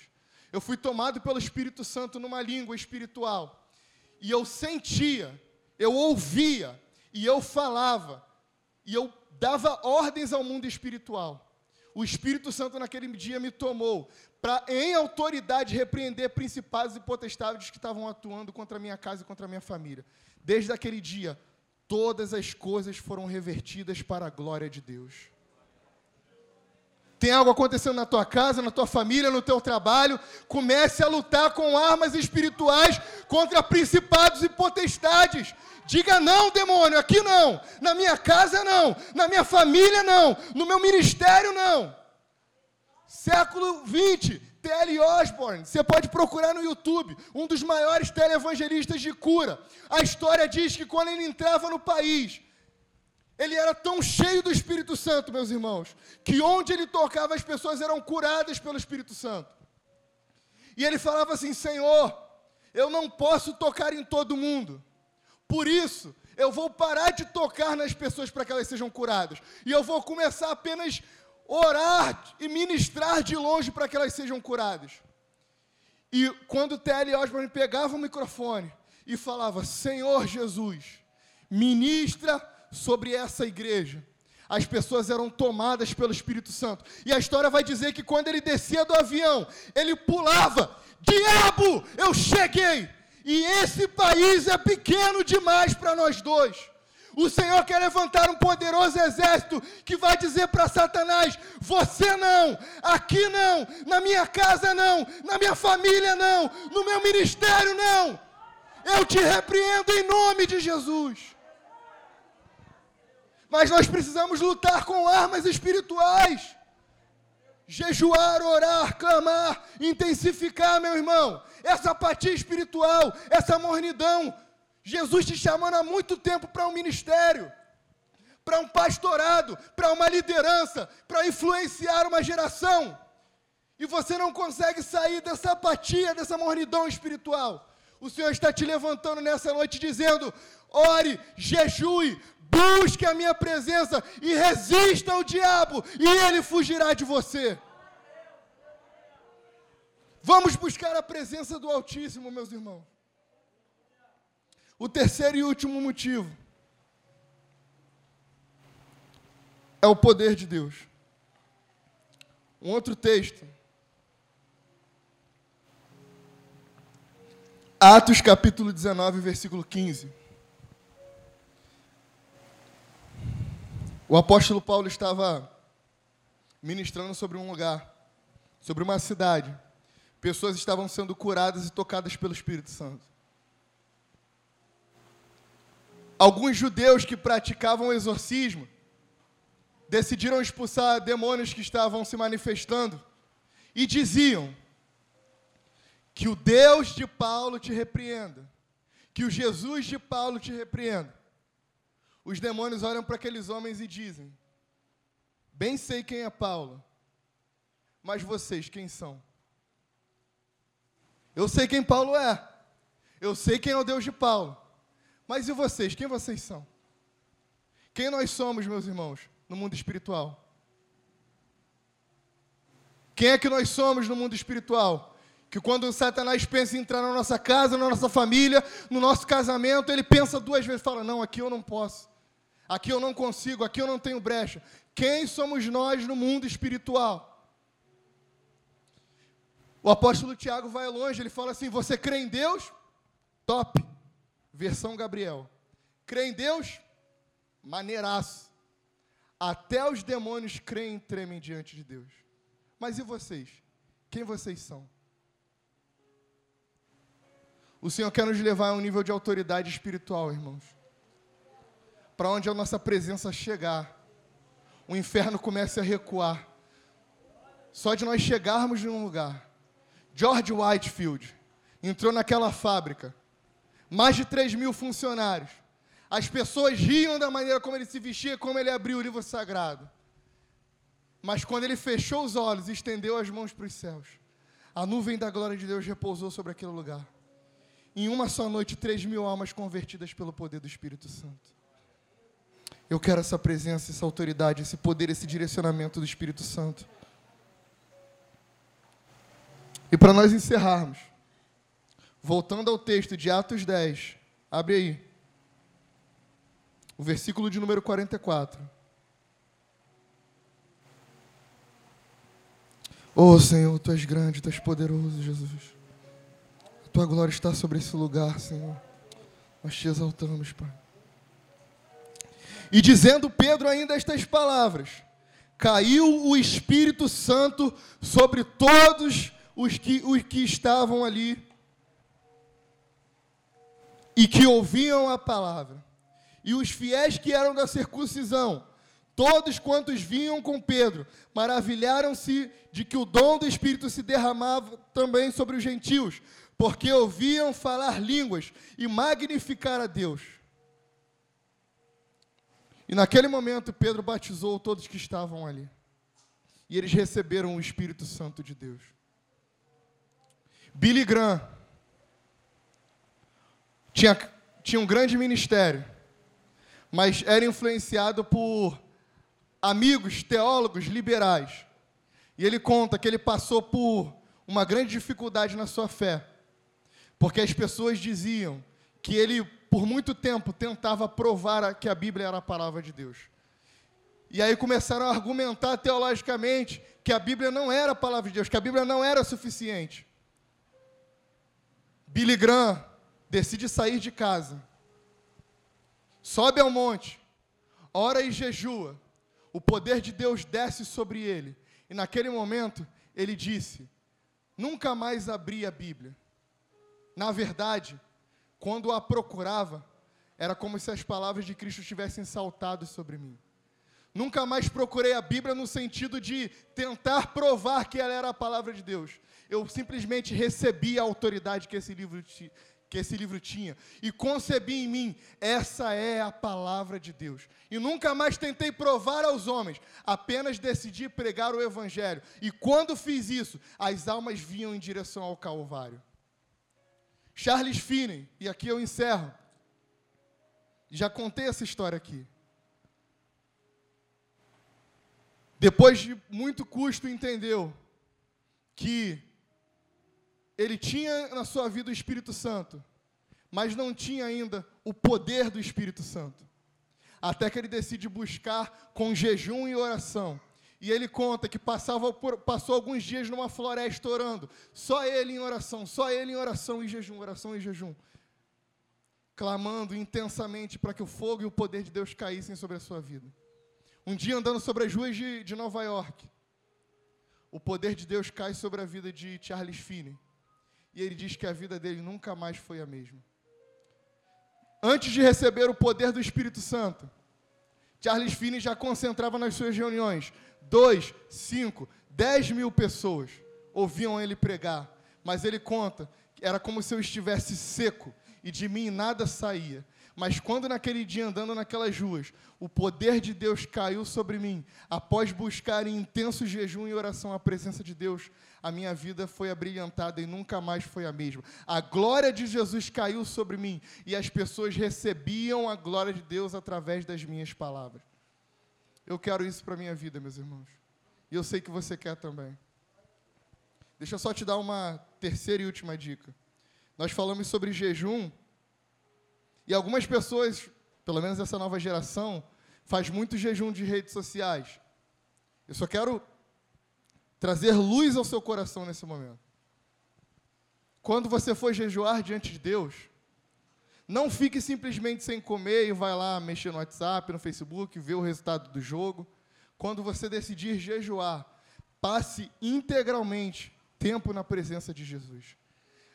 Eu fui tomado pelo Espírito Santo numa língua espiritual. E eu sentia, eu ouvia, e eu falava, e eu dava ordens ao mundo espiritual. O Espírito Santo naquele dia me tomou para, em autoridade, repreender principados e potestades que estavam atuando contra a minha casa e contra a minha família. Desde aquele dia, todas as coisas foram revertidas para a glória de Deus. Tem algo acontecendo na tua casa, na tua família, no teu trabalho, comece a lutar com armas espirituais contra principados e potestades. Diga não, demônio, aqui não, na minha casa não, na minha família não, no meu ministério não. Século 20, T.L. Osborne, você pode procurar no YouTube, um dos maiores televangelistas de cura. A história diz que quando ele entrava no país, ele era tão cheio do Espírito Santo, meus irmãos, que onde ele tocava as pessoas eram curadas pelo Espírito Santo. E ele falava assim: Senhor, eu não posso tocar em todo mundo, por isso, eu vou parar de tocar nas pessoas para que elas sejam curadas. E eu vou começar apenas orar e ministrar de longe para que elas sejam curadas. E quando T.L. Osborne pegava o microfone e falava: Senhor Jesus, ministra sobre essa igreja. As pessoas eram tomadas pelo Espírito Santo. E a história vai dizer que quando ele descia do avião, ele pulava: Diabo, eu cheguei! E esse país é pequeno demais para nós dois. O Senhor quer levantar um poderoso exército que vai dizer para Satanás: você não, aqui não, na minha casa não, na minha família não, no meu ministério não. Eu te repreendo em nome de Jesus. Mas nós precisamos lutar com armas espirituais. Jejuar, orar, clamar, intensificar, meu irmão essa apatia espiritual, essa mornidão. Jesus te chamando há muito tempo para um ministério, para um pastorado, para uma liderança, para influenciar uma geração. E você não consegue sair dessa apatia, dessa mornidão espiritual. O Senhor está te levantando nessa noite dizendo: ore, jejue, busque a minha presença e resista ao diabo, e ele fugirá de você. Vamos buscar a presença do Altíssimo, meus irmãos. O terceiro e último motivo é o poder de Deus. Um outro texto. Atos capítulo 19, versículo 15. O apóstolo Paulo estava ministrando sobre um lugar, sobre uma cidade pessoas estavam sendo curadas e tocadas pelo Espírito Santo. Alguns judeus que praticavam exorcismo decidiram expulsar demônios que estavam se manifestando e diziam: Que o Deus de Paulo te repreenda, que o Jesus de Paulo te repreenda. Os demônios olham para aqueles homens e dizem: Bem sei quem é Paulo, mas vocês quem são? Eu sei quem Paulo é. Eu sei quem é o Deus de Paulo. Mas e vocês? Quem vocês são? Quem nós somos, meus irmãos, no mundo espiritual? Quem é que nós somos no mundo espiritual? Que quando Satanás pensa em entrar na nossa casa, na nossa família, no nosso casamento, ele pensa duas vezes, fala: "Não, aqui eu não posso. Aqui eu não consigo, aqui eu não tenho brecha". Quem somos nós no mundo espiritual? O apóstolo Tiago vai longe, ele fala assim: Você crê em Deus? Top. Versão Gabriel. Crê em Deus? Maneiraço. Até os demônios creem e tremem diante de Deus. Mas e vocês? Quem vocês são? O Senhor quer nos levar a um nível de autoridade espiritual, irmãos. Para onde a nossa presença chegar, o inferno comece a recuar. Só de nós chegarmos em um lugar. George Whitefield entrou naquela fábrica, mais de 3 mil funcionários. As pessoas riam da maneira como ele se vestia, como ele abriu o livro sagrado. Mas quando ele fechou os olhos e estendeu as mãos para os céus, a nuvem da glória de Deus repousou sobre aquele lugar. Em uma só noite, 3 mil almas convertidas pelo poder do Espírito Santo. Eu quero essa presença, essa autoridade, esse poder, esse direcionamento do Espírito Santo. E para nós encerrarmos, voltando ao texto de Atos 10, abre aí, o versículo de número 44. Oh Senhor, Tu és grande, Tu és poderoso, Jesus. A Tua glória está sobre esse lugar, Senhor. Nós te exaltamos, Pai. E dizendo Pedro ainda estas palavras: Caiu o Espírito Santo sobre todos os que, os que estavam ali e que ouviam a palavra. E os fiéis que eram da circuncisão, todos quantos vinham com Pedro, maravilharam-se de que o dom do Espírito se derramava também sobre os gentios, porque ouviam falar línguas e magnificar a Deus. E naquele momento Pedro batizou todos que estavam ali. E eles receberam o Espírito Santo de Deus. Billy Graham tinha, tinha um grande ministério, mas era influenciado por amigos teólogos liberais. E ele conta que ele passou por uma grande dificuldade na sua fé, porque as pessoas diziam que ele, por muito tempo, tentava provar que a Bíblia era a palavra de Deus. E aí começaram a argumentar teologicamente que a Bíblia não era a palavra de Deus, que a Bíblia não era suficiente. Billy Graham decide sair de casa, sobe ao monte, ora e jejua. O poder de Deus desce sobre ele. E naquele momento, ele disse: Nunca mais abri a Bíblia. Na verdade, quando a procurava, era como se as palavras de Cristo tivessem saltado sobre mim. Nunca mais procurei a Bíblia no sentido de tentar provar que ela era a palavra de Deus, eu simplesmente recebi a autoridade que esse livro que esse livro tinha e concebi em mim, essa é a palavra de Deus. E nunca mais tentei provar aos homens, apenas decidi pregar o evangelho. E quando fiz isso, as almas vinham em direção ao Calvário. Charles Finney, e aqui eu encerro. Já contei essa história aqui. Depois de muito custo, entendeu que ele tinha na sua vida o Espírito Santo, mas não tinha ainda o poder do Espírito Santo. Até que ele decide buscar com jejum e oração. E ele conta que passava por, passou alguns dias numa floresta orando, só ele em oração, só ele em oração e jejum, oração e jejum, clamando intensamente para que o fogo e o poder de Deus caíssem sobre a sua vida. Um dia andando sobre as ruas de, de Nova York, o poder de Deus cai sobre a vida de Charles Finney e ele diz que a vida dele nunca mais foi a mesma. Antes de receber o poder do Espírito Santo, Charles Finney já concentrava nas suas reuniões dois, cinco, dez mil pessoas ouviam ele pregar, mas ele conta que era como se eu estivesse seco e de mim nada saía. Mas quando naquele dia, andando naquelas ruas, o poder de Deus caiu sobre mim, após buscar em intenso jejum e oração a presença de Deus, a minha vida foi abrilhantada e nunca mais foi a mesma. A glória de Jesus caiu sobre mim e as pessoas recebiam a glória de Deus através das minhas palavras. Eu quero isso para a minha vida, meus irmãos. E eu sei que você quer também. Deixa eu só te dar uma terceira e última dica. Nós falamos sobre jejum e algumas pessoas, pelo menos essa nova geração, faz muito jejum de redes sociais. Eu só quero trazer luz ao seu coração nesse momento. Quando você for jejuar diante de Deus, não fique simplesmente sem comer e vai lá mexer no WhatsApp, no Facebook, ver o resultado do jogo. Quando você decidir jejuar, passe integralmente tempo na presença de Jesus.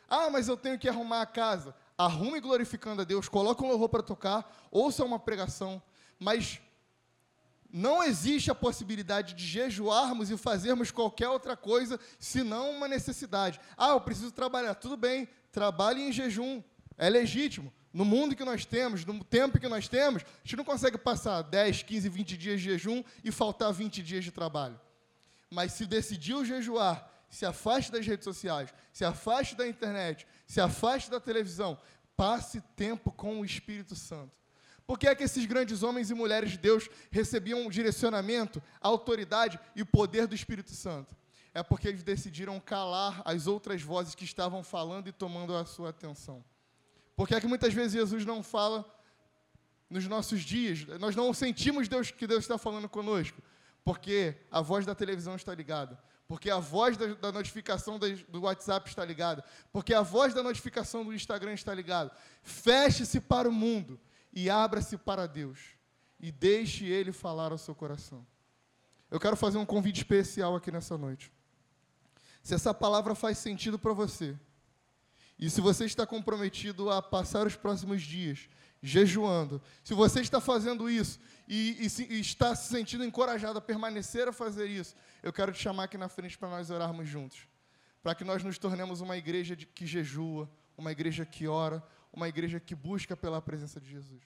Ah, mas eu tenho que arrumar a casa. Arrume glorificando a Deus, coloque um louvor para tocar, ouça uma pregação, mas não existe a possibilidade de jejuarmos e fazermos qualquer outra coisa senão uma necessidade. Ah, eu preciso trabalhar. Tudo bem, trabalhe em jejum. É legítimo. No mundo que nós temos, no tempo que nós temos, a gente não consegue passar 10, 15, 20 dias de jejum e faltar 20 dias de trabalho. Mas se decidiu jejuar, se afaste das redes sociais, se afaste da internet, se afaste da televisão, passe tempo com o Espírito Santo. Por que é que esses grandes homens e mulheres de Deus recebiam direcionamento, autoridade e poder do Espírito Santo? É porque eles decidiram calar as outras vozes que estavam falando e tomando a sua atenção. Por que é que muitas vezes Jesus não fala nos nossos dias? Nós não sentimos Deus, que Deus está falando conosco. Porque a voz da televisão está ligada. Porque a voz da, da notificação do WhatsApp está ligada. Porque a voz da notificação do Instagram está ligada. Feche-se para o mundo e abra-se para Deus. E deixe Ele falar ao seu coração. Eu quero fazer um convite especial aqui nessa noite. Se essa palavra faz sentido para você, e se você está comprometido a passar os próximos dias jejuando, se você está fazendo isso e, e, se, e, está se sentindo encorajado a permanecer a fazer isso, eu quero te chamar aqui na frente para nós orarmos juntos. Para que nós nos tornemos uma igreja de, que jejua, uma igreja que ora, uma igreja que busca pela presença de Jesus.